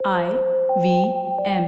I V M.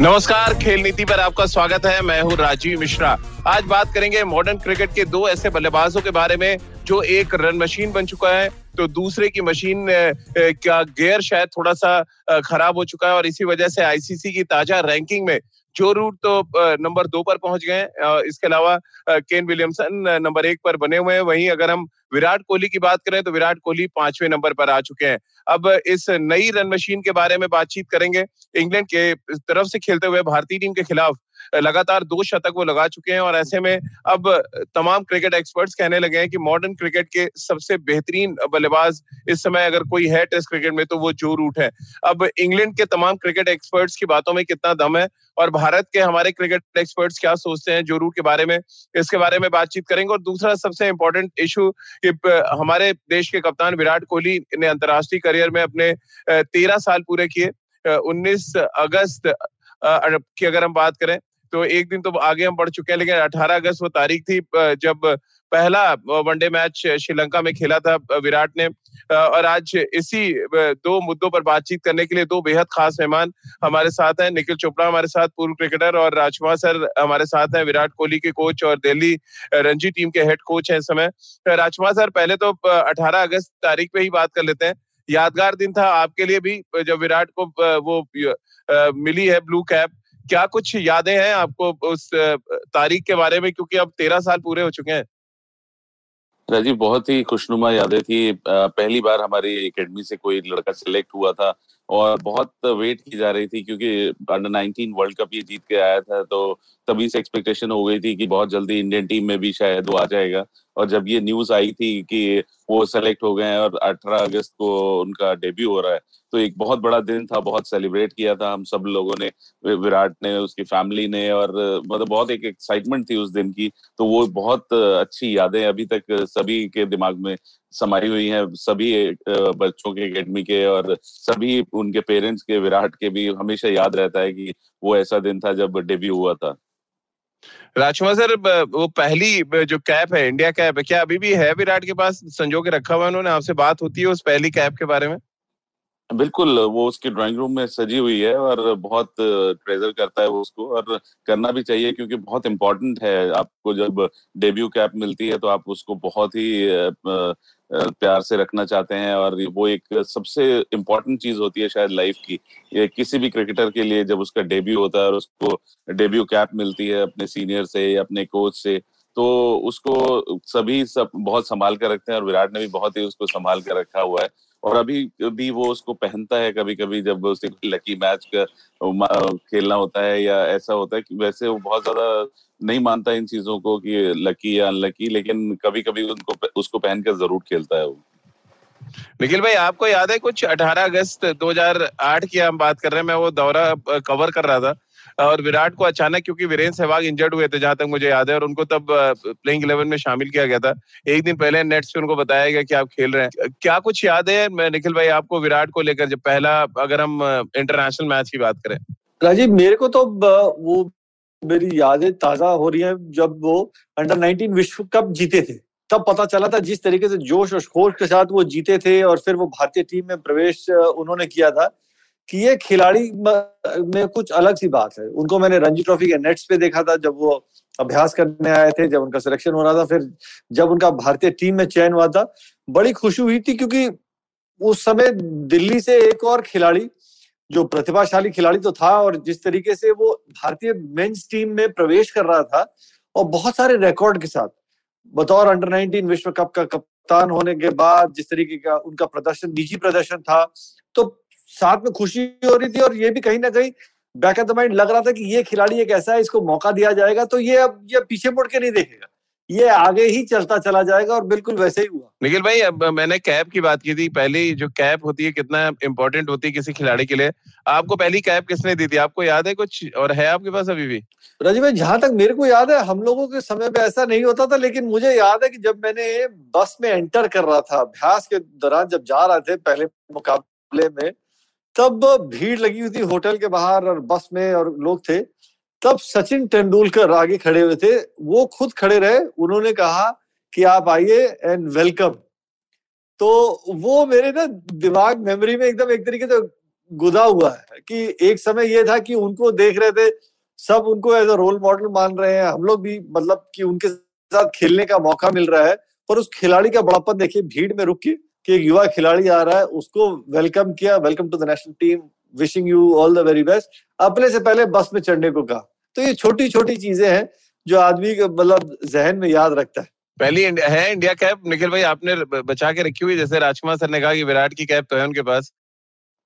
नमस्कार, खेल नीति पर आपका स्वागत है। मैं हूँ राजीव मिश्रा। आज बात करेंगे मॉडर्न क्रिकेट के दो ऐसे बल्लेबाजों के बारे में, जो एक रन मशीन बन चुका है तो दूसरे की मशीन का गेयर शायद थोड़ा सा खराब हो चुका है और इसी वजह से आईसीसी की ताज़ा रैंकिंग में जो रूट तो नंबर दो पर पहुँच गए इसके अलावा केन विलियमसन नंबर एक पर बने हुए हैं। वहीं अगर हम विराट कोहली की बात करें तो विराट कोहली पाँचवें नंबर पर आ चुके हैं। अब इस नई रन मशीन के बारे में बातचीत करेंगे। इंग्लैंड के तरफ़ से खेलते हुए भारतीय टीम के खिलाफ लगातार दो शतक वो लगा चुके हैं और ऐसे में अब तमाम क्रिकेट एक्सपर्ट्स कहने लगे हैं कि मॉडर्न क्रिकेट के सबसे बेहतरीन बल्लेबाज इस समय अगर कोई है टेस्ट क्रिकेट में तो वो जो रूट है। अब इंग्लैंड के तमाम क्रिकेट एक्सपर्ट्स की बातों में कितना दम है और भारत के हमारे क्रिकेट एक्सपर्ट्स क्या सोचते हैं जो रूट के बारे में, इसके बारे में बातचीत करेंगे। और दूसरा सबसे इंपॉर्टेंट इशू कि हमारे देश के कप्तान विराट कोहली ने अंतरराष्ट्रीय करियर में अपने तेरह साल पूरे किए। उन्नीस अगस्त की अगर हम बात करें तो एक दिन तो आगे हम बढ़ चुके हैं, लेकिन 18 अगस्त वो तारीख थी जब पहला वनडे मैच श्रीलंका में खेला था विराट ने। और आज इसी दो मुद्दों पर बातचीत करने के लिए दो बेहद खास मेहमान हमारे साथ हैं। निखिल चोपड़ा हमारे साथ, पूर्व क्रिकेटर और राजकुमार सर हमारे साथ हैं, विराट कोहली के कोच और दिल्ली रणजी टीम के हेड कोच हैं इस समय। राजकुमार सर, पहले तो 18 अगस्त तारीख पे ही बात कर लेते हैं। यादगार दिन था आपके लिए भी, जब विराट को वो मिली है ब्लू कैप। क्या कुछ यादें हैं आपको उस तारीख के बारे में? क्योंकि अब तेरह साल पूरे हो चुके हैं। राजीव, बहुत ही खुशनुमा यादें थी। पहली बार हमारी एकेडमी से कोई लड़का सिलेक्ट हुआ था और बहुत वेट की जा रही थी क्योंकि अंडर 19 वर्ल्ड कप ये जीत के आया था तो तभी से एक्सपेक्टेशन हो गई थी कि बहुत जल्दी इंडियन टीम में भी शायद वो आ जाएगा। और जब ये न्यूज़ आई थी कि वो सेलेक्ट हो गए हैं और 18 अगस्त को उनका डेब्यू हो रहा है तो एक बहुत बड़ा दिन था, बहुत सेलिब्रेट किया था हम सब लोगों ने विराट ने, उसकी फैमिली ने और मतलब बहुत एक एक्साइटमेंट थी उस दिन की तो वो बहुत अच्छी यादें अभी तक सभी के दिमाग में समाई हुई हैं, सभी बच्चों के एकेडमी के और सभी उनके पेरेंट्स के, विराट के भी हमेशा याद रहता है कि वो ऐसा दिन था जब डेब्यू हुआ था। राजकुमार सर वो पहली जो कैप है, इंडिया कैप है, क्या अभी भी है विराट के पास? संजो के रखा हुआ उन्होंने, आपसे बात होती है उस पहली कैप के बारे में? बिल्कुल, वो उसके ड्राइंग रूम में सजी हुई है और बहुत ट्रेजर करता है वो उसको और करना भी चाहिए क्योंकि बहुत इम्पोर्टेंट है। आपको जब डेब्यू कैप मिलती है तो आप उसको बहुत ही प्यार से रखना चाहते हैं और वो एक सबसे इम्पोर्टेंट चीज़ होती है शायद लाइफ की। ये किसी भी क्रिकेटर के लिए जब उसका डेब्यू होता है और उसको डेब्यू कैप मिलती है अपने सीनियर से या अपने कोच से तो उसको सभी सब बहुत संभाल कर रखते हैं और विराट ने भी बहुत ही उसको संभाल कर रखा हुआ है। और अभी भी वो उसको पहनता है कभी कभी जब उसे लकी मैच का खेलना होता है या ऐसा होता है कि वैसे वो बहुत ज़्यादा नहीं मानता इन चीज़ों को कि लकी या अनलकी लेकिन कभी कभी उनको उसको पहनकर ज़रूर खेलता है वो। निखिल भाई, आपको याद है कुछ 18 अगस्त 2008 की हम बात कर रहे हैं, मैं वो दौरा कवर कर रहा था। और विराट को अचानक, क्योंकि वीरेंद्र सहवाग इंजर्ड हुए थे जहाँ तक मुझे याद है, और उनको तब प्लेइंग इलेवन में शामिल किया गया था। एक दिन पहले नेट्स पे उनको बताया गया कि आप खेल रहे हैं। क्या कुछ याद है, मैं, निखिल भाई, आपको विराट को लेकर, जब पहला, अगर हम इंटरनेशनल मैच की बात करें? राजीव, मेरे को तो वो मेरी यादें ताज़ा हो रही हैं। जब वो अंडर 19 विश्व कप जीते थे, तब पता चला था जिस तरीके से जोश और खोश के साथ वो जीते थे, और फिर वो भारतीय टीम में प्रवेश उन्होंने किया था। कि ये खिलाड़ी में कुछ अलग सी बात है। उनको मैंने रणजी ट्रॉफी के नेट्स पे देखा था, जब वो अभ्यास करने आए थे, जब उनका सिलेक्शन हो रहा था, फिर जब उनका भारतीय टीम में चयन हुआ था, बड़ी खुशी हुई थी क्योंकि उस समय दिल्ली से एक और खिलाड़ी, जो प्रतिभाशाली खिलाड़ी तो था और जिस तरीके से वो भारतीय मेंस टीम में प्रवेश कर रहा था और बहुत सारे रिकॉर्ड के साथ, बतौर अंडर 19 विश्व कप का कप्तान होने के बाद जिस तरीके का उनका प्रदर्शन, निजी प्रदर्शन था तो साथ में खुशी हो रही थी और ये भी कहीं ना कहीं बैक ऑफ़ द माइंड लग रहा था कि ये खिलाड़ी एक ऐसा है इसको मौका दिया जाएगा तो ये अब ये पीछे मुड़ के नहीं देखेगा। ये आगे ही चलता चला जाएगा और बिल्कुल वैसे ही हुआ। निखिल भाई अब मैंने कैप की बात की थी पहली जो कैप होती है कितना इम्पोर्टेंट होती है किसी खिलाड़ी के लिए। आपको पहली कैप किसने दी थी? आपको याद है कुछ? और है आपके पास अभी भी? राजीव भाई जहाँ तक मेरे को याद है हम लोगों के समय पे ऐसा नहीं होता था लेकिन मुझे याद है कि जब मैंने बस में एंटर कर रहा था अभ्यास के दौरान जब जा रहे थे पहले मुकाबले में तब भीड़ लगी हुई थी होटल के बाहर और बस में और लोग थे। तब सचिन तेंदुलकर आगे खड़े हुए थे। वो खुद खड़े रहे। उन्होंने कहा कि आप आइए एंड वेलकम तो वो मेरे ना दिमाग मेमोरी में एकदम एक तरीके से गुदा हुआ है कि एक समय ये था कि उनको देख रहे थे, सब उनको एज अ रोल मॉडल मान रहे हैं। हम लोग भी मतलब कि उनके साथ खेलने का मौका मिल रहा है। पर उस खिलाड़ी का बड़ापन देखिए, भीड़ में रुक के कि एक युवा खिलाड़ी आ रहा है उसको वेलकम किया welcome to the national team wishing you all the very best अपने से पहले बस में चढ़ने को कहा। तो ये छोटी छोटी चीज़ें हैं जो आदमी मतलब जहन में याद रखता है। पहली है इंडिया कैप। निखिल भाई आपने बचा के रखी हुई जैसे राजकुमार सर ने कहा कि विराट की कैप तो है उनके पास।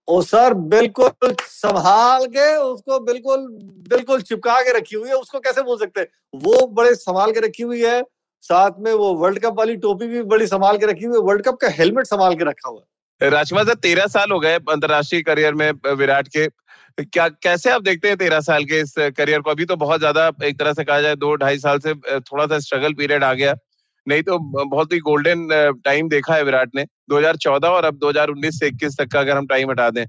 ओ सर बिल्कुल संभाल के उसको बिल्कुल बिल्कुल चिपका के रखी हुई है उसको कैसे बोल सकते हैं? वो बड़े संभाल के रखी हुई है साथ में वो वर्ल्ड कप वाली टोपी भी बड़ी संभाल के रखी हुई वर्ल्ड कप का हेलमेट संभाल के रखा हुआ राजकुमार सर तेरह साल हो गए अंतरराष्ट्रीय करियर में विराट के। क्या, कैसे आप देखते हैं तेरह साल के इस करियर को? अभी तो बहुत ज़्यादा, एक तरह से कहा जाए, दो ढाई साल से थोड़ा सा स्ट्रगल पीरियड आ गया। नहीं तो बहुत ही गोल्डन टाइम देखा है विराट ने 2014 और अब 2019 से 21 तक का अगर हम टाइम हटा दें।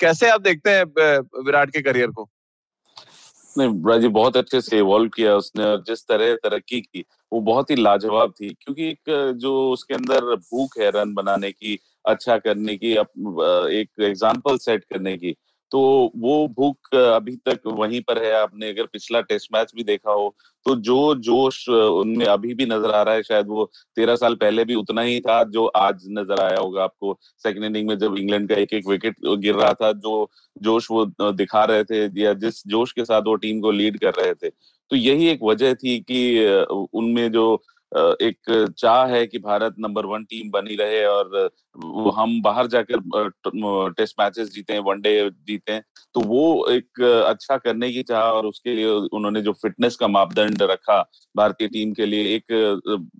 कैसे आप देखते हैं विराट के करियर को? नहीं राज़ी बहुत अच्छे से इवॉल्व किया, उसने और जिस तरह तरक्की की, वो बहुत ही लाजवाब थी। क्योंकि एक, जो उसके अंदर भूख है रन बनाने की अच्छा करने की एक एग्ज़ाम्पल सेट करने की तो वो भूख अभी तक वहीं पर है। आपने अगर पिछला टेस्ट मैच भी देखा हो तो जो जोश उनमें अभी भी नज़र आ रहा है, शायद वो तेरह साल पहले भी उतना ही था जो आज नज़र आया होगा आपको। सेकंड इनिंग में जब इंग्लैंड का एक एक विकेट गिर रहा था, जो जोश वो दिखा रहे थे, या जिस जोश के साथ वो टीम को लीड कर रहे थे। तो यही एक वजह थी कि उनमें जो एक चाह है कि भारत नंबर वन टीम बनी रहे और हम बाहर जाकर टेस्ट मैचेस जीते वनडे जीते तो वो एक अच्छा करने की चाह और उसके लिए उन्होंने जो फिटनेस का मापदंड रखा भारतीय टीम के लिए, एक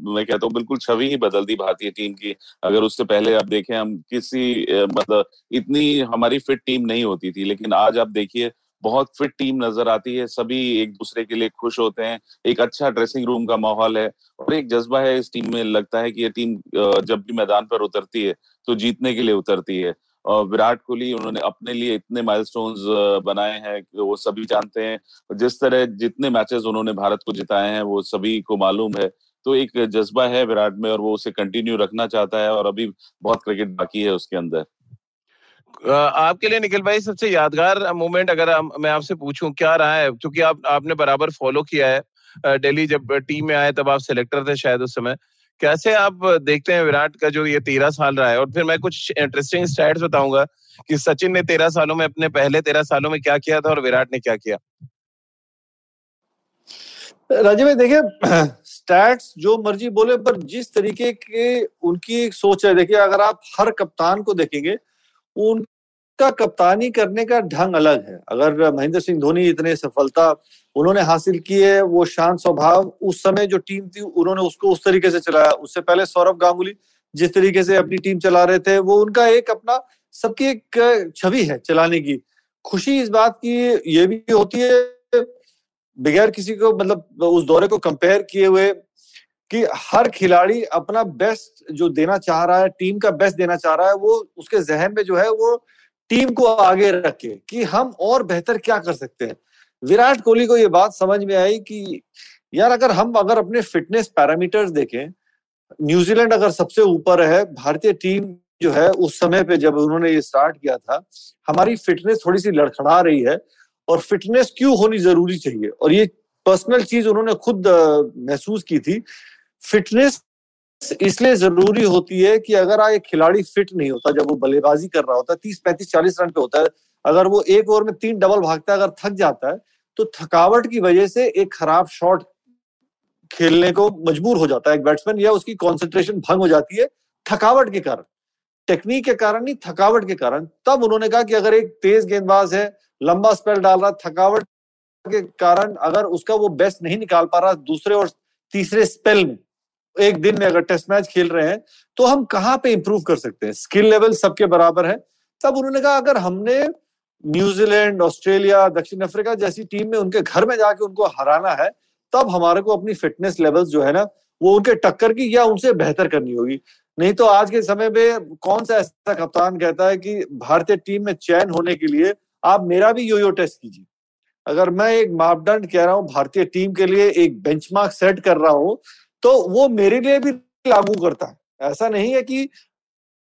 मैं कहता हूँ बिल्कुल छवि ही बदल दी भारतीय टीम की। अगर उससे पहले आप देखें, हम किसी मतलब इतनी हमारी फिट टीम नहीं होती थी, लेकिन आज आप देखिए बहुत फिट टीम नज़र आती है, सभी एक दूसरे के लिए खुश होते हैं। एक अच्छा ड्रेसिंग रूम का माहौल है और एक जज्बा है इस टीम में, लगता है कि ये टीम जब भी मैदान पर उतरती है तो जीतने के लिए उतरती है। और विराट कोहली, उन्होंने अपने लिए इतने माइलस्टोन्स बनाए हैं वो सभी जानते हैं। जिस तरह जितने मैचेस उन्होंने भारत को जिताए हैं, वो सभी को मालूम है। तो एक जज्बा है विराट में और वो उसे कंटिन्यू रखना चाहता है और अभी बहुत क्रिकेट बाकी है उसके अंदर। आपके लिए निखिल भाई सबसे यादगार मोमेंट अगर मैं आपसे पूछूँ, क्या रहा है? क्योंकि आप, आपने बराबर फॉलो किया है दिल्ली जब टीम में आए तब आप सिलेक्टर थे शायद उस समय। कैसे आप देखते हैं विराट का जो ये तेरह साल रहा है? और फिर मैं कुछ इंटरेस्टिंग स्टैट्स बताऊँगा कि सचिन ने तेरह सालों में अपने पहले तेरह सालों में क्या किया था और विराट ने क्या किया। राजीव भाई, देखिए स्टैट्स जो मर्ज़ी बोले, पर जिस तरीके के उनकी एक सोच है, देखिए, अगर आप हर कप्तान को देखेंगे उनका कप्तानी करने का ढंग अलग है। अगर महेंद्र सिंह धोनी इतने सफलता उन्होंने हासिल की है, वो शांत स्वभाव उस समय जो टीम थी, उन्होंने उसको उस तरीके से चलाया। उससे पहले सौरभ गांगुली जिस तरीके से अपनी टीम चला रहे थे, वो उनका एक अपना सबकी एक छवि है चलाने की। खुशी इस बात की ये भी होती है, बगैर किसी को मतलब उस दौरे को कंपेयर किए हुए कि हर खिलाड़ी अपना बेस्ट जो देना चाह रहा है, टीम का बेस्ट देना चाह रहा है, वो उसके जहन में जो है, वो टीम को आगे रखे कि हम और बेहतर क्या कर सकते हैं। विराट कोहली को ये बात समझ में आई कि यार अगर हम अगर अपने फिटनेस पैरामीटर्स देखें, न्यूजीलैंड अगर सबसे ऊपर है, भारतीय टीम जो है उस समय पे जब उन्होंने ये स्टार्ट किया था, हमारी फिटनेस थोड़ी सी लड़खड़ा रही है और फिटनेस क्यों होनी ज़रूरी चाहिए? और ये पर्सनल चीज़ उन्होंने खुद महसूस की थी। फिटनेस इसलिए ज़रूरी होती है कि अगर एक खिलाड़ी फिट नहीं होता, जब वो बल्लेबाजी कर रहा होता है, तीस पैंतीस चालीस रन पे होता है, अगर वो एक ओवर में तीन डबल भागता है, अगर थक जाता है तो थकावट की वजह से एक खराब शॉट खेलने को मजबूर हो जाता है एक बैट्समैन या उसकी कॉन्सेंट्रेशन भंग हो जाती है थकावट के कारण। टेक्निक के कारण नहीं, थकावट के कारण। तब उन्होंने कहा कि अगर एक तेज गेंदबाज है, लंबा स्पेल डाल रहा, थकावट के कारण अगर उसका वो बेस्ट नहीं निकाल पा रहा दूसरे और तीसरे स्पेल में एक दिन में अगर टेस्ट मैच खेल रहे हैं तो हम कहाँ पे इंप्रूव कर सकते हैं? स्किल लेवल सबके बराबर है। तब उन्होंने कहा, अगर हमने न्यूजीलैंड ऑस्ट्रेलिया दक्षिण अफ्रीका जैसी टीम में उनके घर में जाके उनको हराना है, तब हमारे को अपनी फिटनेस लेवल्स जो है ना, वो उनके टक्कर की या उनसे बेहतर करनी होगी। नहीं तो आज के समय में कौन सा ऐसा कप्तान कहता है कि भारतीय टीम में चयन होने के लिए आप मेरा भी यो टेस्ट कीजिए। अगर मैं एक मापदंड कह रहा हूँ, भारतीय टीम के लिए एक बेंचमार्क सेट कर रहा हूँ तो वो मेरे लिए भी लागू करता है। ऐसा नहीं है कि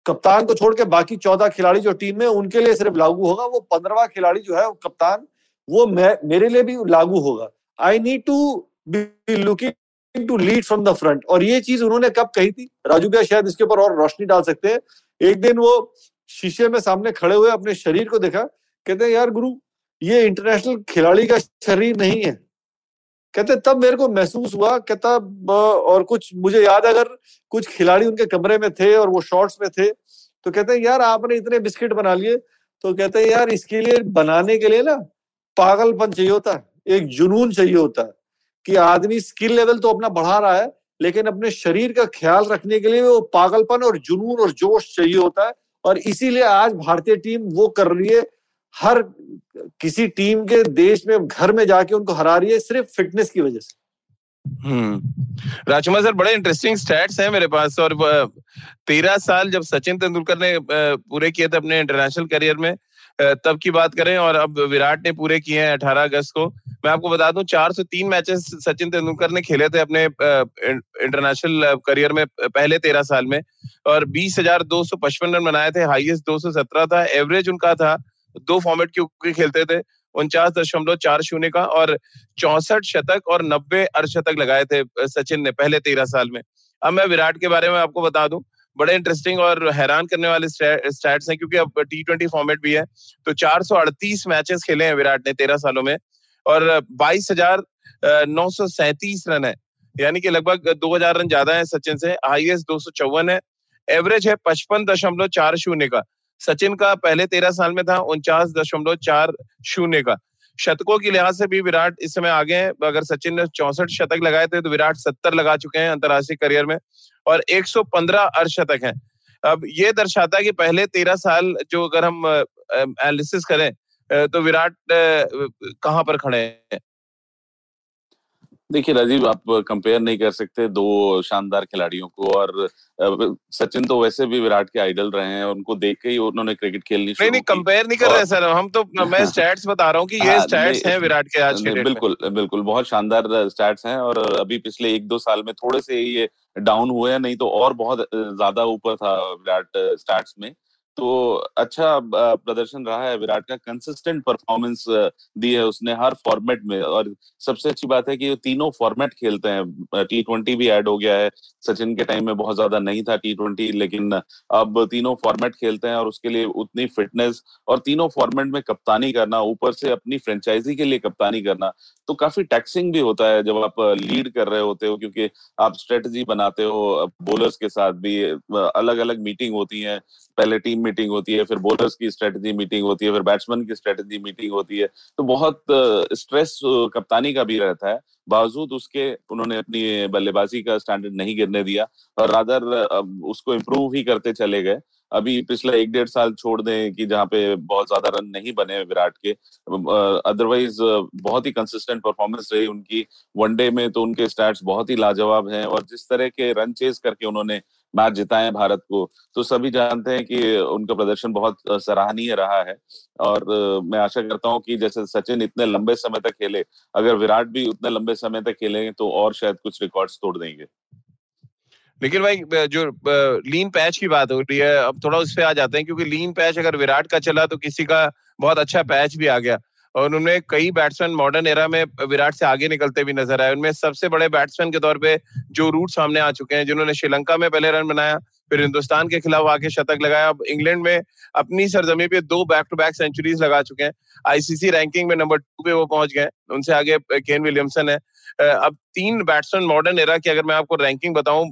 कप्तान को छोड़ के बाकी चौदह खिलाड़ी जो टीम में उनके लिए सिर्फ़ लागू होगा, वो पंद्रवा खिलाड़ी जो है, वो कप्तान, वो मैं, मेरे लिए भी लागू होगा। I need to be looking to lead from the front और ये चीज़ उन्होंने कब कही थी? राजू भैया शायद इसके ऊपर और रोशनी डाल सकते हैं। एक दिन वो शीशे में सामने खड़े हुए अपने शरीर को देखा, कहते हैं, यार गुरु, ये इंटरनेशनल खिलाड़ी का शरीर नहीं है। कहते, तब मेरे को महसूस हुआ, कहता और कुछ मुझे याद अगर कुछ खिलाड़ी उनके कमरे में थे और वो शॉर्ट्स में थे तो कहते हैं यार, आपने इतने बिस्किट बना लिए। तो कहते हैं यार, इसके लिए बनाने के लिए ना, पागलपन चाहिए होता है, एक जुनून चाहिए होता है, कि आदमी स्किल लेवल तो अपना बढ़ा रहा है, लेकिन अपने शरीर का ख्याल रखने के लिए वो पागलपन और जुनून और जोश चाहिए होता है, और इसीलिए आज भारतीय टीम वो कर रही है हर किसी टीम के देश में, घर में जाके उनको हरा रही है सिर्फ़ फिटनेस की वजह से। हम्म। राजकुमार सर, बड़े इंटरेस्टिंग स्टैट्स हैं मेरे पास और तेरह साल जब सचिन तेंदुलकर ने पूरे किए थे अपने इंटरनेशनल करियर में तब की बात करें और अब विराट ने पूरे किए हैं अठारह अगस्त को। मैं आपको बता दूँ 403 मैचेस सचिन तेंदुलकर ने खेले थे अपने इंटरनेशनल करियर में पहले तेरह साल में। और बीस हज़ार दो सौ पचपन रन बनाए थे हाईएस्ट दो सौ सत्रह था एवरेज उनका था दो फॉर्मेट के खेलते थे, उनचास दशमलव चार शून्य का और चौसठ शतक और नब्बे अर्धशतक लगाए थे सचिन ने पहले तेरह साल में। अब मैं विराट के बारे में आपको बता दूँ, बड़े इंटरेस्टिंग और हैरान करने वाले स्टैट्स हैं क्योंकि अब टी ट्वेंटी फॉर्मेट भी है तो चार सौ अड़तीस मैचेस खेले हैं विराट ने तेरह सालों में और बाईस हज़ार नौ सौ सैंतीस रन है। यानी कि लगभग दो हज़ार रन ज़्यादा है सचिन से, हाईएस्ट दो सौ चौवन है, एवरेज है पचपन दशमलव चार शून्य का। सचिन का पहले तेरह साल में था, उनचास दशमलव चार शून्य का। शतकों के लिहाज से भी विराट इस समय आगे हैं। अगर सचिन ने चौसठ शतक लगाए थे तो विराट सत्तर लगा चुके हैं अंतर्राष्ट्रीय करियर में और 115 अर्धशतक हैं। अब ये दर्शाता है कि पहले तेरह साल जो अगर हम एनालिसिस करें तो विराट कहाँ पर खड़े हैं? देखिए राजीव आप कंपेयर नहीं कर सकते दो शानदार खिलाड़ियों को और सचिन तो वैसे भी विराट के आइडल रहे हैं उनको देख के ही उन्होंने क्रिकेट खेलनी नहीं नहीं कंपेयर नहीं कर रहे सर हम तो मैं स्टैट्स बता रहा हूँ कि ये स्टैट्स हाँ, हैं विराट के आज के बिल्कुल बिल्कुल बहुत शानदार स्टैट्स हैं और अभी पिछले एक दो साल में थोड़े से ये डाउन हुए हैं नहीं तो और बहुत ज़्यादा ऊपर था विराट स्टैट्स में। तो अच्छा प्रदर्शन रहा है। विराट का कंसिस्टेंट परफॉर्मेंस दी है उसने हर फॉर्मेट में और सबसे अच्छी बात है कि तीनों फॉर्मेट खेलते हैं। टी ट्वेंटी भी ऐड हो गया है। सचिन के टाइम में बहुत ज़्यादा नहीं था टी ट्वेंटी लेकिन अब तीनों फॉर्मेट खेलते हैं और उसके लिए उतनी फिटनेस और तीनों फॉर्मेट में कप्तानी करना, ऊपर से अपनी फ्रेंचाइजी के लिए कप्तानी करना तो काफ़ी टैक्सिंग भी होता है जब आप लीड कर रहे होते हो क्योंकि आप स्ट्रेटजी बनाते हो बोलर्स के साथ भी अलग अलग मीटिंग होती है। पहले टीम मीटिंग होती है, फिर बॉलर्स की स्ट्रेटजी मीटिंग होती है, फिर बैट्समैन की स्ट्रेटजी मीटिंग होती है। तो बहुत स्ट्रेस कप्तानी का भी रहता है। बावजूद उसके उन्होंने अपनी बल्लेबाजी का स्टैंडर्ड नहीं गिरने दिया और रादर उसको इम्प्रूव ही करते चले गए। अभी पिछला एक डेढ़ साल छोड़ दें कि जहाँ पे बहुत ज़्यादा रन नहीं बने विराट के अदरवाइज़ बहुत ही कंसिस्टेंट परफॉर्मेंस रही उनकी। वनडे में तो उनके स्टैट्स बहुत ही लाजवाब हैं और जिस तरह के रन चेज करके उन्होंने मैच जिताए भारत को। तो सभी जानते हैं कि उनका प्रदर्शन बहुत सराहनीय रहा है और मैं आशा करता हूँ कि जैसे सचिन इतने लंबे समय तक खेले, अगर विराट भी उतने लंबे समय तक खेलेंगे तो और शायद कुछ रिकॉर्ड्स तोड़ देंगे। लेकिन भाई जो लीन पैच की बात हो रही है, अब थोड़ा उस पर आ जाते हैं क्योंकि लीन पैच अगर विराट का चला तो किसी का बहुत अच्छा पैच भी आ गया। और उनमें कई बैट्समैन मॉडर्न एरा में विराट से आगे निकलते भी नज़र आए। उनमें सबसे बड़े बैट्समैन के तौर पे जो रूट सामने आ चुके हैं, जिन्होंने श्रीलंका में पहले रन बनाया, फिर हिंदुस्तान के खिलाफ आके शतक लगाया। अब इंग्लैंड में अपनी सरजमी पे दो बैक टू बैक सेंचुरीज लगा चुके हैं। आईसीसी रैंकिंग में नंबर टू पे वो पहुँच गए। उनसे आगे केन विलियमसन है। अब तीन बैट्समैन मॉडर्न एरा की अगर मैं आपको रैंकिंग बताऊँ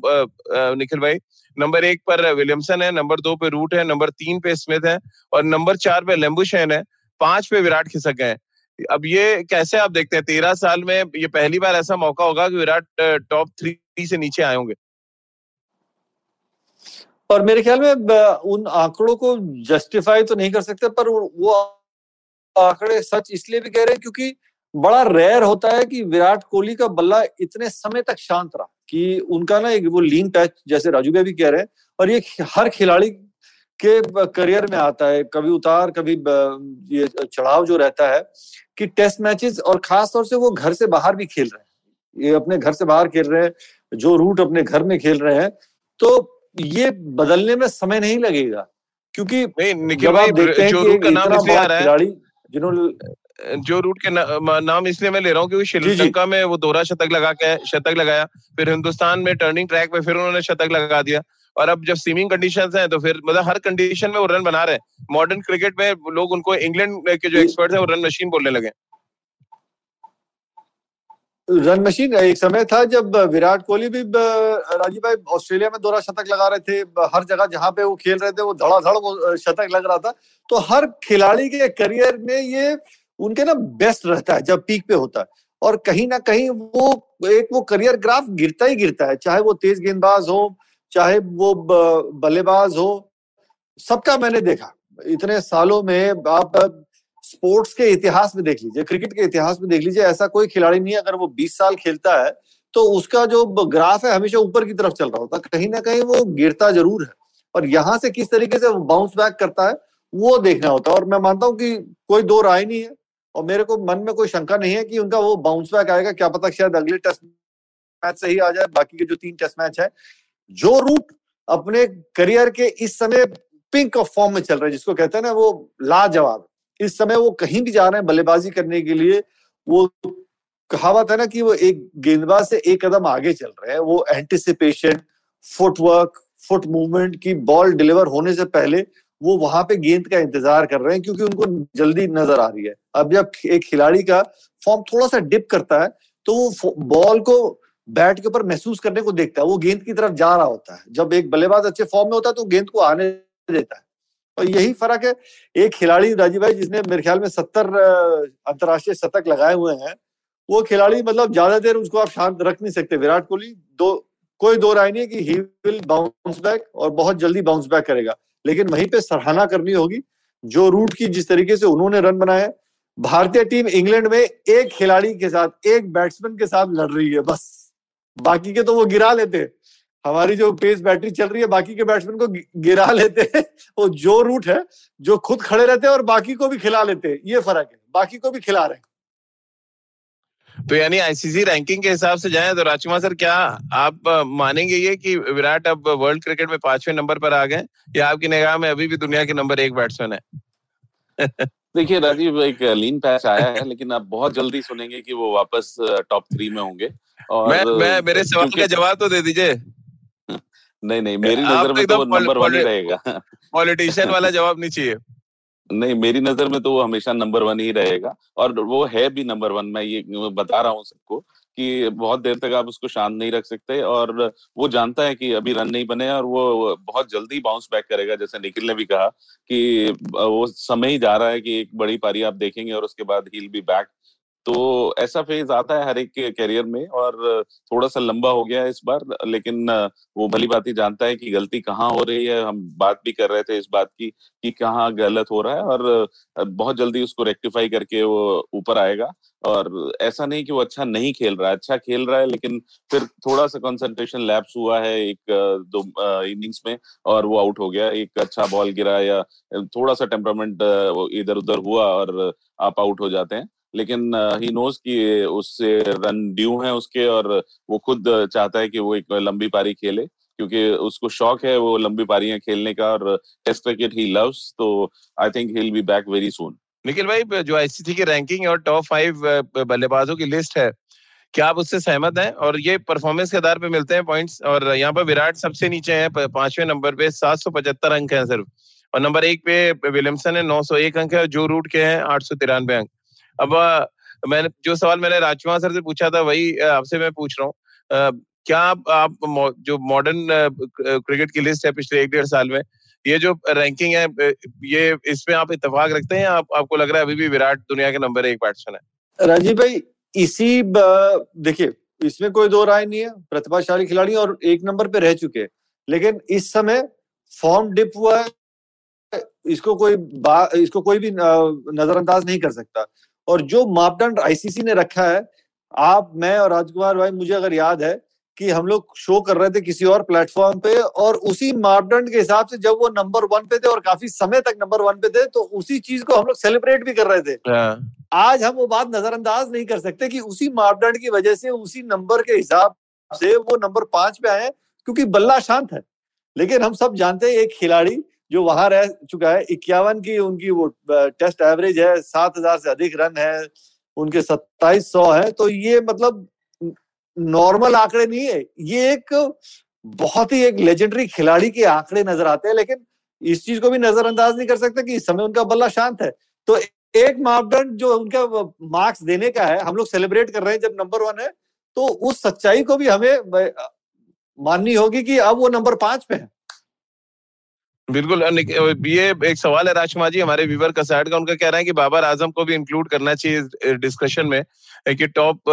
निखिल भाई नंबर एक पर विलियमसन है नंबर दो पे रूट है नंबर तीन पे स्मिथ है, और नंबर चार पे लेम्बुशैन है। पाँच पे विराट खिसक गए। अब ये कैसे आप देखते हैं? तेरह साल में ये पहली बार ऐसा मौका होगा कि विराट टॉप थ्री से नीचे आए होंगे। और मेरे ख्याल में उन आंकड़ों को जस्टिफाई तो नहीं कर सकते, पर वो आंकड़े सच इसलिए भी कह रहे हैं क्योंकि बड़ा रेयर होता है कि विराट कोहली का बल्ला इतने समय तक शांत रहा कि उनका ना एक वो लीन टच जैसे राजू भाई भी कह रहे हैं और ये हर खिलाड़ी के करियर में आता है कभी उतार कभी ये चढ़ाव जो रहता है कि टेस्ट मैचेस और खास तौर से वो घर से बाहर भी खेल रहे हैं। ये अपने घर से बाहर खेल रहे हैं जो रूट अपने घर में खेल रहे हैं तो ये बदलने में समय नहीं लगेगा। क्योंकि जब आप देखते हैं जो कि रूट का नाम इसलिए आ रहा है खिलाड़ी जिन्होंने जो रूट के ना, नाम इसलिए मैं ले रहा हूँ क्योंकि। श्रीलंका में वो दोहरा शतक लगा के शतक लगाया फिर हिंदुस्तान में टर्निंग ट्रैक पे फिर उन्होंने शतक लगा दिया। और अब जब सीमिंग कंडीशन है तो फिर मतलब हर कंडीशन में वो रन बना रहे हैं। मॉडर्न क्रिकेट में लोग उनको इंग्लैंड के जो एक्सपर्ट हैं, वो रन मशीन बोलने लगे रन मशीन एक समय था जब विराट कोहली भी राजीव भाई, ऑस्ट्रेलिया में दोहरा शतक लगा रहे थे। हर जगह जहाँ पे वो खेल रहे थे, वो धड़ाधड़ वो शतक लग रहा था। तो हर खिलाड़ी के करियर में ये उनके ना बेस्ट रहता है, जब पीक पे होता है। और कहीं ना कहीं वो, एक वो करियर ग्राफ गिरता ही गिरता है, चाहे वो तेज गेंदबाज हो चाहे वो बल्लेबाज हो, सबका मैंने देखा। इतने सालों में आप स्पोर्ट्स के इतिहास में देख लीजिए, क्रिकेट के इतिहास में देख लीजिए, ऐसा कोई खिलाड़ी नहीं है, अगर वो 20 साल खेलता है तो उसका जो ग्राफ है हमेशा ऊपर की तरफ़ चल रहा होता है। कहीं ना कहीं वो गिरता ज़रूर है। और यहाँ से किस तरीके से वो बाउंस बैक करता है, वो देखना होता है। और मैं मानता हूँ कि कोई दो राय नहीं है, और मेरे को मन में कोई शंका नहीं है कि उनका वो बाउंस बैक आएगा, क्या पता शायद अगले टेस्ट मैच से ही आ जाए, बाकी के जो तीन टेस्ट मैच है जो रूट अपने करियर के इस समय पिंक ऑफ़ फॉर्म में चल रहे हैं, जिसको कहते हैं ना वो लाजवाब। इस समय वो कहीं भी जा रहे हैं बल्लेबाजी करने के लिए, वो कहावत है ना कि वो एक गेंदबाज से एक कदम आगे चल रहे हैं। वो एंटिसिपेशन फुटवर्क फुट मूवमेंट की बॉल डिलीवर होने से पहले वो वहाँ पे गेंद का इंतज़ार कर रहे हैं, क्योंकि उनको जल्दी नज़र आ रही है। अब जब एक खिलाड़ी का फॉर्म थोड़ा सा डिप करता है तो वो बॉल को बैट के ऊपर महसूस करने को देखता है, वो गेंद की तरफ़ जा रहा होता है। जब एक बल्लेबाज अच्छे फॉर्म में होता है तो गेंद को आने देता है। और यही फ़र्क है, एक खिलाड़ी राजीव भाई जिसने मेरे ख्याल में सत्तर अंतर्राष्ट्रीय शतक लगाए हुए हैं, वो खिलाड़ी मतलब ज़्यादा देर उसको आप शांत रख नहीं सकते। विराट कोहली, दो, कोई दो राय नहीं कि ही विल बाउंस बैक और बहुत जल्दी बाउंस बैक करेगा। लेकिन वहीं पे सराहना करनी होगी, जो रूट की जिस तरीके से उन्होंने रन बनाए भारतीय टीम इंग्लैंड में एक खिलाड़ी के साथ, एक बैट्समैन के साथ लड़ रही है, बस। बाकी के तो वो गिरा लेते। हमारी जो पेस बैटरी चल रही है, बाकी के बैट्समैन को गिरा लेते। वो जो रूट है, जो खुद खड़े रहते हैं और बाकी को भी खिला लेते ये फ़र्क है। बाकी को भी खिला रहे तो यानी आईसीसी रैंकिंग के हिसाब से जाएँ तो राजकुमार सर, क्या आप मानेंगे ये कि विराट अब वर्ल्ड क्रिकेट में पाँचवें नंबर पर आ गए या आपकी निगाह में अभी भी दुनिया के नंबर एक बैट्समैन है? देखिए राजीव एक लीन पैच आया है लेकिन आप बहुत जल्दी सुनेंगे कि वो वापस टॉप थ्री में होंगे और मैं मैं मेरे सवाल का जवाब तो दे दीजिए। नहीं नहीं मेरी नज़र में तो वो नंबर वन ही रहेगा। पॉलिटिशियन वाला जवाब नहीं चाहिए। नहीं मेरी नज़र में तो वो हमेशा नंबर वन ही रहेगा और वो है भी नंबर वन मैं ये बता रहा हूँ सबको। कि बहुत देर तक आप उसको शांत नहीं रख सकते और वो जानता है कि अभी रन नहीं बने और वो बहुत जल्दी बाउंस बैक करेगा, जैसे निखिल ने भी कहा कि वो समय ही जा रहा है कि एक बड़ी पारी आप देखेंगे और उसके बाद हील बी बैक तो ऐसा फ़ेज़ आता है हर एक करियर में और थोड़ा सा लंबा हो गया है इस बार, लेकिन वो भली बात ही जानता है कि गलती कहाँ हो रही है। हम बात भी कर रहे थे इस बात की, कि कहाँ गलत हो रहा है और बहुत जल्दी उसको रेक्टिफाई करके वो ऊपर आएगा। और ऐसा नहीं कि वो अच्छा नहीं खेल रहा है अच्छा खेल रहा है, लेकिन फिर थोड़ा सा कंसंट्रेशन लैप्स हुआ है एक, दो इनिंग्स में और वो आउट हो गया। एक अच्छा बॉल गिरा या थोड़ा सा टेम्परामेंट इधर उधर हुआ और आप आउट हो जाते हैं। लेकिन ही नोज़ कि उससे रन ड्यू है उसके और वो खुद चाहता है कि वो एक लंबी पारी खेले, क्योंकि उसको शौक है वो लंबी पारियाँ खेलने का और टेस्ट क्रिकेट ही लव्स तो I think he will be back very soon Nikhil भाई जो आईसीसी की रैंकिंग और टॉप फाइव बल्लेबाजों की लिस्ट है, क्या आप उससे सहमत हैं? और ये परफॉर्मेंस के आधार पे मिलते हैं पॉइंट्स और यहाँ पर विराट सबसे नीचे है पाँचवें नंबर पे सात सौ पचहत्तर अंक है सिर्फ़। और नंबर एक पे विलियमसन है, नौ सौ एक अंक है, और जो रूट के हैं आठ सौ तिरानवे अंक। अब मैंने जो सवाल मैंने राजकुमार सर से पूछा था वही आपसे मैं पूछ रहा हूँ। क्या आप, आप जो मॉडर्न क्रिकेट की लिस्ट है पिछले एक डेढ़ साल में ये जो रैंकिंग है ये इसमें आप इतफाक रखते हैं आप, आपको लग रहा है अभी भी विराट दुनिया के नंबर एक बैट्समैन है? राजीव भाई इसी देखिए इसमें कोई दो राय नहीं है। प्रतिभाशाली खिलाड़ी और एक नंबर पे रह चुके हैं। लेकिन इस समय फॉर्म डिप हुआ है इसको कोई इसको कोई भी नजरअंदाज नहीं कर सकता। और जो मापदंड आईसीसी ने रखा है आप मैं और राजकुमार भाई मुझे अगर याद है कि हम लोग शो कर रहे थे किसी और प्लेटफॉर्म पे और उसी मापदंड के हिसाब से जब वो नंबर वन पे थे और काफ़ी समय तक नंबर वन पे थे तो उसी चीज़ को हम लोग सेलिब्रेट भी कर रहे थे। आज हम वो बात नजरअंदाज नहीं कर सकते कि उसी मापदंड की वजह से उसी नंबर के हिसाब से वो नंबर पाँच पे आए क्योंकि बल्ला शांत है। लेकिन हम सब जानते हैं एक खिलाड़ी जो वहाँ रह चुका है, इक्यावन की उनकी वो टेस्ट एवरेज है, सात हज़ार से अधिक रन है, उनके सत्ताईस सौ है तो ये मतलब नॉर्मल आंकड़े नहीं है। ये एक बहुत ही एक लेजेंडरी खिलाड़ी के आंकड़े नज़र आते हैं, लेकिन इस चीज़ को भी नजरअंदाज नहीं कर सकते कि इस समय उनका बल्ला शांत है। तो एक मापदंड जो उनका मार्क्स देने का है, हम लोग सेलिब्रेट कर रहे हैं जब नंबर वन है तो उस सच्चाई को भी हमें माननी होगी कि अब वो नंबर पाँच पे है। बिल्कुल ये एक सवाल है राजकुमा जी, हमारे व्यूवर का साइड का, उनका कह रहा है कि बाबर आज़म को भी इंक्लूड करना चाहिए डिस्कशन में कि टॉप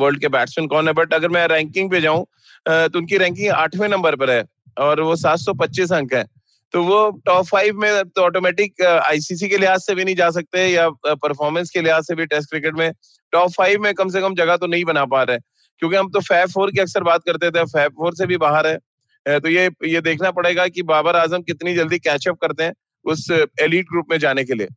वर्ल्ड के बैट्समैन कौन है? बट अगर मैं रैंकिंग पे जाऊँ तो उनकी रैंकिंग आठवें नंबर पर है, और वो 725 अंक है। तो वो टॉप फाइव में तो ऑटोमेटिक आईसीसी के लिहाज से भी नहीं जा सकते, या परफॉर्मेंस के लिहाज से भी टेस्ट क्रिकेट में टॉप फाइव में कम से कम जगह तो नहीं बना पा रहे क्योंकि हम तो फैफ फोर की अक्सर बात करते थे फैफ फोर से भी बाहर है तो ये ये देखना पड़ेगा कि बाबर आज़म कितनी जल्दी कैचअप करते हैं उस एलिट ग्रुप में जाने के लिए।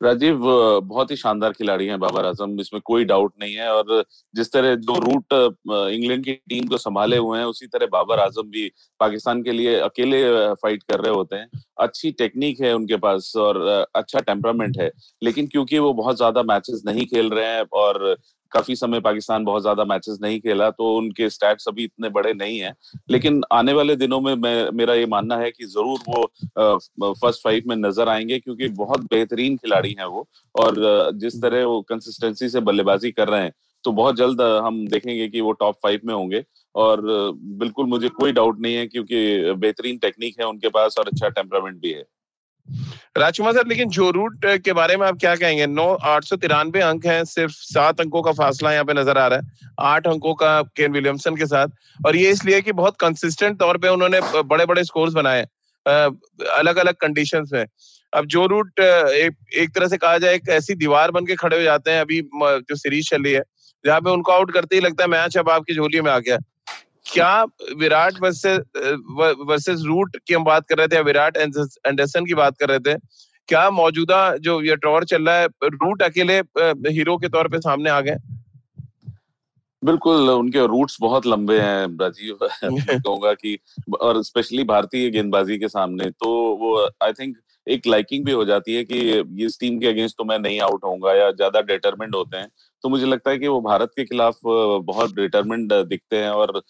राजीव बहुत ही शानदार खिलाड़ी हैं बाबर आज़म, इसमें कोई डाउट नहीं है और जिस तरह जो रूट इंग्लैंड की टीम को संभाले हुए हैं, उसी तरह बाबर आज़म भी पाकिस्तान के लिए अकेले फाइट कर रहे होते हैं। अच्छी टेक्निक है उनके पास और अच्छा टेम्परामेंट है, लेकिन क्योंकि वो बहुत ज़्यादा मैचेस नहीं खेल रहे हैं और काफ़ी समय पाकिस्तान बहुत ज़्यादा मैचेस नहीं खेला तो उनके स्टैट्स अभी इतने बड़े नहीं है। लेकिन आने वाले दिनों में मैं, मेरा ये मानना है कि ज़रूर वो फ़र्स्ट फाइव में नज़र आएँगे, क्योंकि बहुत बेहतरीन खिलाड़ी हैं वो। और जिस तरह वो कंसिस्टेंसी से बल्लेबाजी कर रहे हैं तो बहुत जल्द हम देखेंगे कि वो टॉप फाइव में होंगे। और बिल्कुल मुझे कोई डाउट नहीं है, क्योंकि बेहतरीन टेक्निक है उनके पास और अच्छा टेम्परामेंट भी है। राजकुमार सर लेकिन जो रूट के बारे में आप क्या कहेंगे? नौ आठ सौ तिरानवे अंक हैं सिर्फ़ सात अंकों का फासला यहाँ पे नज़र आ रहा है आठ अंकों का केन विलियमसन के साथ और ये इसलिए कि बहुत कंसिस्टेंट तौर पे उन्होंने बड़े बड़े स्कोर्स बनाए अलग अलग कंडीशन में। अब जो रूट एक, एक तरह से कहा जाए एक ऐसी दीवार बन के खड़े हो जाते हैं अभी जो सीरीज़ चल रही है जहाँ पे उनको आउट करते ही लगता है मैच अब आपकी झोली में आ गया। क्या विराट वर्सेस वर्सेस रूट की हम बात कर रहे थे या विराट एंडरसन की बात कर रहे थे क्या मौजूदा जो ये टॉर चल रहा है रूट अकेले हीरो के तौर पे सामने आ गए? बिल्कुल उनके रूट्स बहुत लंबे हैं राजीव कहूँगा कि और स्पेशली भारतीय गेंदबाजी के सामने तो वो आई थिंक एक लाइकिंग भी हो जाती है कि इस टीम के अगेंस्ट तो मैं नहीं आउट होऊँगा या ज़्यादा डिटरमेंट होते हैं। तो मुझे लगता है कि वो भारत के खिलाफ बहुत डिटरमेंट दिखते हैं और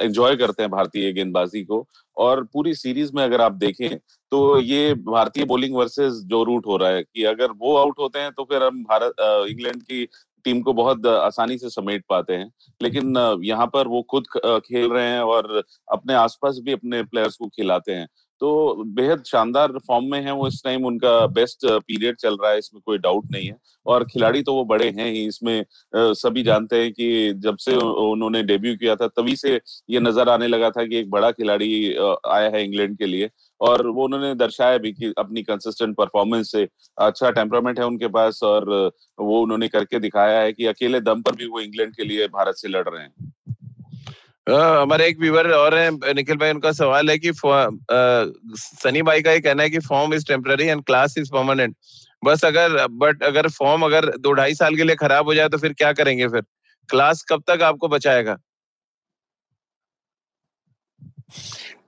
एंजॉय करते हैं भारतीय गेंदबाजी को। और पूरी सीरीज़ में अगर आप देखें तो ये भारतीय बॉलिंग वर्सेस जो रूट हो रहा है कि अगर वो आउट होते हैं तो फिर हम भारत इंग्लैंड की टीम को बहुत आसानी से समेट पाते हैं। लेकिन यहाँ पर वो खुद खेल रहे हैं और अपने आसपास भी अपने प्लेयर्स को खिलाते हैं। तो बेहद शानदार फॉर्म में है वो इस टाइम उनका बेस्ट पीरियड चल रहा है इसमें कोई डाउट नहीं है। और खिलाड़ी तो वो बड़े हैं ही इसमें सभी जानते हैं कि जब से उन्होंने डेब्यू किया था तभी से ये नज़र आने लगा था कि एक बड़ा खिलाड़ी आया है इंग्लैंड के लिए। और वो उन्होंने दर्शाया भी कि अपनी कंसिस्टेंट परफॉर्मेंस से अच्छा टेम्परामेंट है उनके पास और वो उन्होंने करके दिखाया है कि अकेले दम पर भी वो इंग्लैंड के लिए भारत से लड़ रहे हैं। हमारे एक व्यूवर और है, निखिल भाई, उनका सवाल है कि सनी भाई का ये कहना है कि form is temporary and class is permanent बस अगर बट अगर फॉर्म अगर दो ढाई साल के लिए खराब हो जाए तो फिर क्या करेंगे फिर? क्लास कब तक आपको बचाएगा?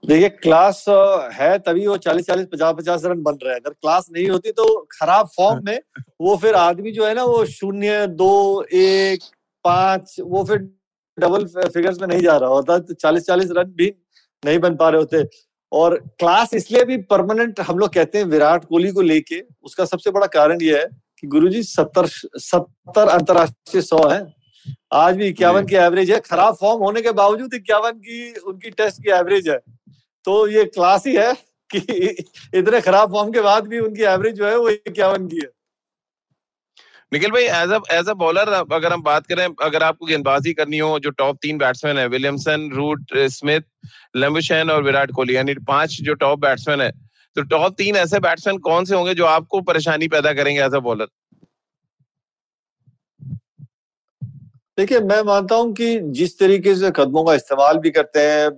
देखिए क्लास है तभी वो चालीस चालीस, पचास पचास रन बन रहे हैं। अगर क्लास नहीं होती तो खराब फॉर्म में वो फिर आदमी जो है ना, वो शून्य, दो, एक, पाँच, वो फिर डबल फिगर्स में नहीं जा रहा होता तो चालीस चालीस रन भी नहीं बन पा रहे होते। और क्लास इसलिए भी परमानेंट हम लोग कहते हैं विराट कोहली को लेके, उसका सबसे बड़ा कारण यह है कि गुरुजी सत्तर सत्तर अंतरराष्ट्रीय सौ है। आज भी इक्यावन की एवरेज है। खराब फॉर्म होने के बावजूद इक्यावन की, उनकी टेस्ट की एवरेज है। तो ये क्लास ही है कि इतने खराब फॉर्म के बाद भी उनकी एवरेज जो है वो इक्यावन की है। निखिल भाई as a as a bowler अगर हम बात करें अगर आपको गेंदबाजी करनी हो जो टॉप तीन बैट्समैन है विलियमसन रूट स्मिथ लंबुशैन और विराट कोहली यानी पाँच जो टॉप बैट्समैन है तो टॉप तीन ऐसे बैट्समैन कौन से होंगे जो आपको परेशानी पैदा करेंगे एज अ बॉलर देखिए मैं मानता हूँ कि जिस तरीके से कदमों का इस्तेमाल भी करते हैं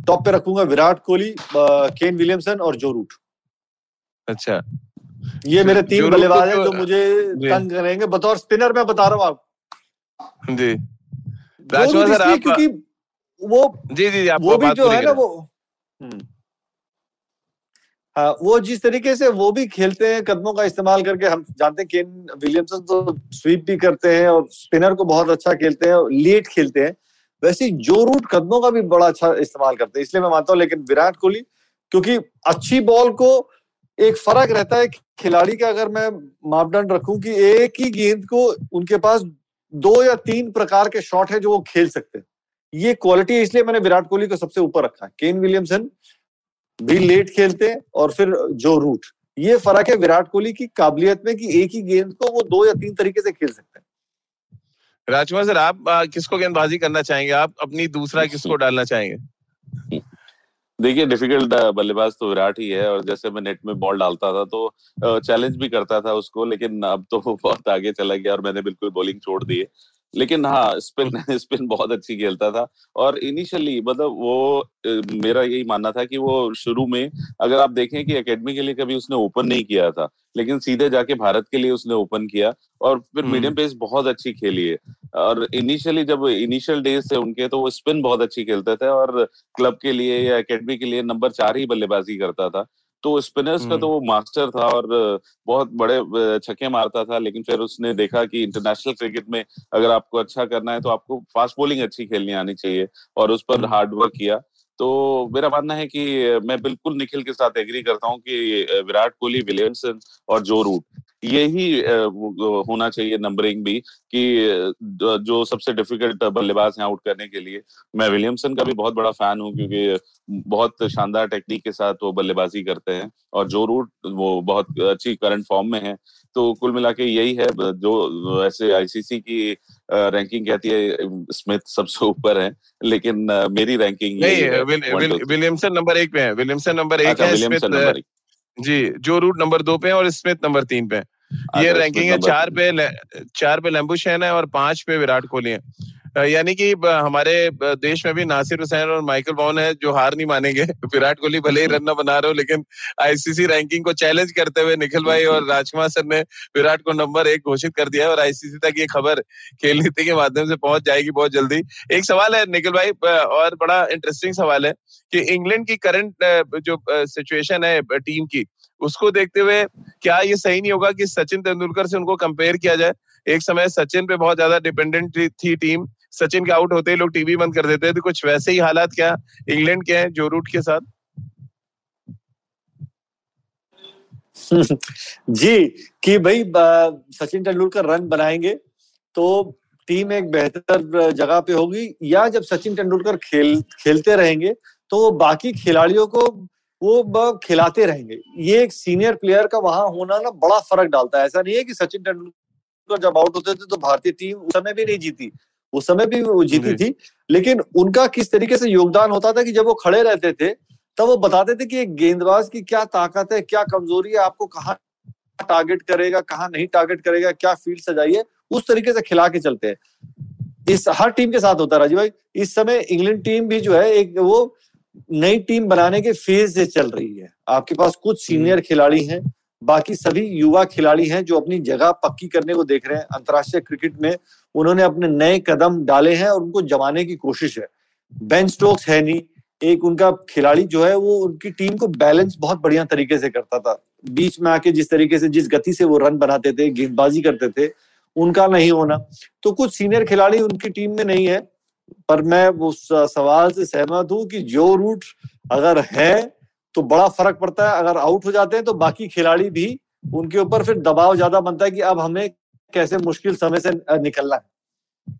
टॉप पे रखूँगा विराट कोहली केन विलियमसन और जो रूट अच्छा। ये मेरे तीन बल्लेबाज हैं जो मुझे तंग करेंगे बतौर स्पिनर मैं बता रहा हूँ आप। जी। सर आप क्योंकि वो जी जी आप वो भी जो है ना वो हम्म। हाँ वो जिस तरीके से वो भी खेलते हैं कदमों का इस्तेमाल करके हम जानते हैं केन विलियमसन तो स्वीप भी करते हैं और स्पिनर को बहुत अच्छा खेलते हैं और लेट खेलते हैं। वैसे जो रूट कदमों का भी बड़ा अच्छा इस्तेमाल करते हैं इसलिए मैं मानता हूँ लेकिन विराट कोहली क्योंकि अच्छी बॉल को एक फ़र्क रहता है खिलाड़ी का अगर मैं मापदंड रखूँ कि एक ही गेंद को उनके पास दो या तीन प्रकार के शॉट है जो वो खेल सकते हैं। ये क्वालिटी इसलिए मैंने विराट कोहली को सबसे ऊपर रखा है। केन विलियमसन भी लेट खेलते हैं और फिर जो रूट। ये फ़र्क है विराट कोहली की काबिलियत में कि एक ही गेंद को वो दो या तीन तरीके से खेल सकते हैं। राजकुमार सर, आप किसको गेंदबाजी करना चाहेंगे? आप अपनी दूसरा किसको डालना चाहेंगे? देखिए डिफ़िकल्ट बल्लेबाज तो विराट ही है और जैसे मैं नेट में बॉल डालता था तो चैलेंज भी करता था उसको लेकिन अब तो बहुत आगे चला गया और मैंने बिल्कुल बॉलिंग छोड़ दी है। लेकिन हाँ स्पिन स्पिन बहुत अच्छी खेलता था और इनिशियली मतलब वो मेरा यही मानना था कि वो शुरू में अगर आप देखें कि एकेडमी के लिए कभी उसने ओपन नहीं किया था लेकिन सीधे जाके भारत के लिए उसने ओपन किया और फिर मीडियम हम्म। पेस बहुत अच्छी खेली है। और इनिशियली जब इनिशियल डेज़ थे उनके तो वो स्पिन बहुत अच्छी खेलते थे और क्लब के लिए या एकेडमी के लिए नंबर चार ही बल्लेबाजी करता था। तो स्पिनर्स का तो वो मास्टर था और बहुत बड़े छक्के मारता था लेकिन फिर उसने देखा कि इंटरनेशनल क्रिकेट में अगर आपको अच्छा करना है तो आपको फास्ट बॉलिंग अच्छी खेलनी आनी चाहिए और उस पर हार्ड वर्क किया। तो मेरा मानना है कि मैं बिल्कुल निखिल के साथ एग्री करता हूँ कि विराट कोहली, विलियमसन और जो रूट यही होना चाहिए नंबरिंग भी कि जो सबसे डिफ़िकल्ट बल्लेबाज हैं आउट करने के लिए। मैं विलियमसन का भी बहुत बड़ा फ़ैन हूँ क्योंकि बहुत शानदार टेक्निक के साथ वो बल्लेबाजी करते हैं और जो रूट वो बहुत अच्छी करंट फॉर्म में है। तो कुल मिला के यही है जो ऐसे आईसीसी की रैंकिंग कहती है स्मिथ सबसे ऊपर है लेकिन मेरी रैंकिंग नहीं विलियमसन नंबर एक पे है। विलियमसन नंबर एक अच्छा, है जी जो रूट नंबर दो पे है और स्मिथ नंबर तीन पे है। ये रैंकिंग है चार पे चार पे लंबुशैन है और पाँच पे विराट कोहली है। यानी कि हमारे देश में भी नासिर हुसैन और माइकल बॉन है जो हार नहीं मानेंगे। विराट कोहली भले ही रन न बना रहे हो लेकिन आईसीसी रैंकिंग को चैलेंज करते हुए निखिल भाई और राजकुमार सर ने विराट को नंबर एक घोषित कर दिया है और आईसीसी तक ये खबर खेल नीति के माध्यम से पहुँच जाएगी बहुत जल्दी। एक सवाल है निखिल भाई और बड़ा इंटरेस्टिंग सवाल है कि इंग्लैंड की करंट जो सिचुएशन है टीम की उसको देखते हुए क्या ये सही नहीं होगा कि सचिन तेंदुलकर से उनको कंपेयर किया जाए? एक समय सचिन पे बहुत ज़्यादा डिपेंडेंट थी टीम सचिन के आउट होते ही लोग टीवी बंद कर देते थे। तो कुछ वैसे ही हालात क्या इंग्लैंड के हैं जो रूट के साथ? जी, कि भाई सचिन तेंदुलकर रन बनाएँगे तो टीम एक बेहतर जगह पे होगी। या जब सचिन तेंदुलकर खेल, खेलते रहेंगे तो बाकी खिलाड़ियों को वो खिलाते रहेंगे। ये एक सीनियर प्लेयर का वहाँ होना ना बड़ा फ़र्क डालता है। ऐसा नहीं है कि सचिन तेंदुलकर जब आउट होते थे तो भारतीय टीम उस समय भी नहीं जीती। उस समय भी वो जीती थी। लेकिन उनका किस तरीके से योगदान होता था कि जब वो खड़े रहते थे तब वो बताते थे कि एक गेंदबाज की क्या ताकत है क्या कमज़ोरी है आपको कहाँ टारगेट करेगा कहाँ नहीं टारगेट करेगा क्या फ़ील्ड सजाइए उस तरीके से खिला के चलते हैं। इस हर टीम के साथ होता है राजीव भाई। इस समय इंग्लैंड टीम भी जो है एक वो नई टीम बनाने के फ़ेज़ से चल रही है। आपके पास कुछ सीनियर हम्म। खिलाड़ी हैं बाकी सभी युवा खिलाड़ी हैं जो अपनी जगह पक्की करने को देख रहे हैं। अंतरराष्ट्रीय क्रिकेट में उन्होंने अपने नए कदम डाले हैं और उनको जमाने की कोशिश है। बेन स्टोक्स है नहीं एक उनका खिलाड़ी जो है वो उनकी टीम को बैलेंस बहुत बढ़िया तरीके से करता था। बीच में आके जिस तरीके से जिस गति से वो रन बनाते थे गेंदबाजी करते थे उनका नहीं होना। तो कुछ सीनियर खिलाड़ी उनकी टीम में नहीं है। पर मैं उस सवाल से सहमत हूँ कि जो रूट अगर है तो बड़ा फ़र्क पड़ता है। अगर आउट हो जाते हैं तो बाकी खिलाड़ी भी उनके ऊपर फिर दबाव ज़्यादा बनता है कि अब हमें कैसे मुश्किल समय से निकलना है।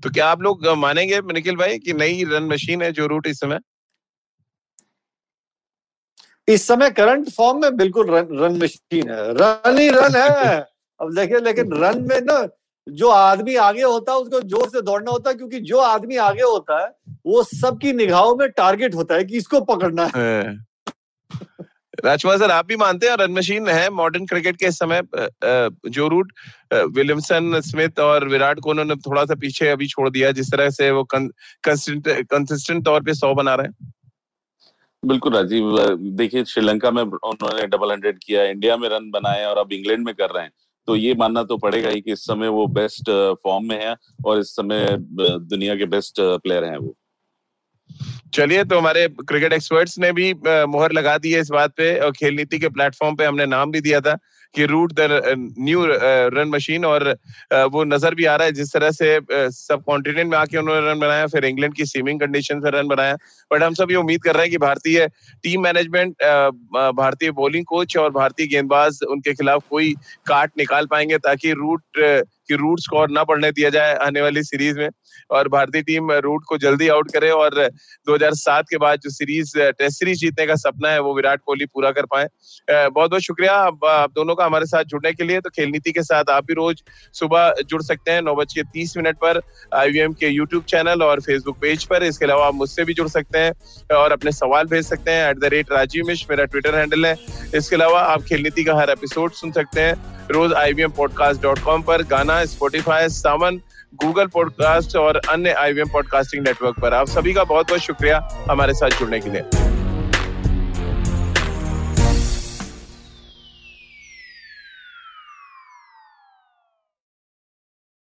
तो क्या आप लोग मानेंगे निखिल भाई कि नई रन मशीन है जो रूट इस समय? इस समय करंट फॉर्म में बिल्कुल रन, रन मशीन है। रन ही रन है। अब देखिए लेकिन रन में ना जो आदमी आगे होता है उसको ज़ोर से दौड़ना होता है क्योंकि जो आदमी आगे होता है वो सबकी निगाहों में टारगेट होता है कि इसको पकड़ना है। राजकुमार सर आप भी मानते हैं रन मशीन है मॉडर्न क्रिकेट के समय जो रूट विलियमसन स्मिथ और विराट को उन्होंने थोड़ा सा पीछे अभी छोड़ दिया जिस तरह से वो कंसिस्टेंट तौर पे सौ बना रहे हैं। बिल्कुल राजीव देखिए श्रीलंका में उन्होंने डबल हंड्रेड किया इंडिया में रन बनाए और अब इंग्लैंड में कर रहे हैं। तो ये मानना तो पड़ेगा ही कि इस समय वो बेस्ट फॉर्म में है और इस समय दुनिया के बेस्ट प्लेयर हैं वो। चलिए तो हमारे क्रिकेट एक्सपर्ट्स ने भी मोहर लगा दी है इस बात पे और खेल नीति के प्लेटफॉर्म पे हमने नाम भी दिया था। कि Root the new run machine और वो नज़र भी आ रहा है जिस तरह से सब कॉन्टिनेंट में आके उन्होंने रन बनाया, फिर इंग्लैंड की सीमिंग कंडीशन से रन बनाया। बट हम सब ये उम्मीद कर रहे हैं कि भारतीय टीम मैनेजमेंट भारतीय बॉलिंग कोच और भारतीय गेंदबाज उनके खिलाफ कोई काट निकाल पाएँगे ताकि रूट कि रूट स्कोर ना बढ़ने दिया जाए आने वाली सीरीज़ में। और भारतीय टीम रूट को जल्दी आउट करे और 2007 के बाद जो सीरीज़ टेस्ट सीरीज़ जीतने का सपना है, वो विराट कोहली पूरा कर पाए। बहुत बहुत शुक्रिया। आप दोनों का हमारे साथ जुड़ने के लिए। तो खेल नीति के साथ आप भी रोज सुबह जुड़ सकते हैं नौ बज के तीस मिनट पर आई के यूट्यूब चैनल और फेसबुक पेज पर। इसके अलावा आप मुझसे भी जुड़ सकते हैं और अपने सवाल भेज सकते हैं एट द रेट राजीव मिश मेरा ट्विटर हैंडल है। इसके अलावा आप खेल नीति का हर एपिसोड सुन सकते हैं रोज आई पॉडकास्ट डॉट कॉम पर। गाना स्पोटिफाई सावन गूगल पॉडकास्ट और अन्य आई पॉडकास्टिंग नेटवर्क पर। आप सभी का बहुत बहुत शुक्रिया हमारे साथ जुड़ने के लिए।